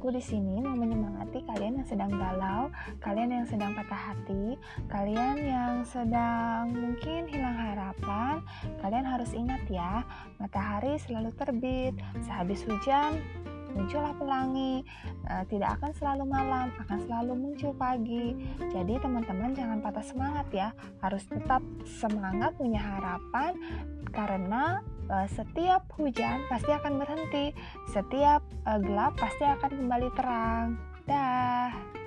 aku di sini mau menyemangati kalian yang sedang galau, kalian yang sedang patah hati, kalian yang sedang mungkin hilang harapan. Kalian harus ingat ya, matahari selalu terbit. Sehabis hujan, muncullah pelangi. E, tidak akan selalu malam, akan selalu muncul pagi. Jadi teman-teman jangan patah semangat ya. Harus tetap semangat punya harapan karena setiap hujan pasti akan berhenti. Setiap e, gelap pasti akan kembali terang. Dah.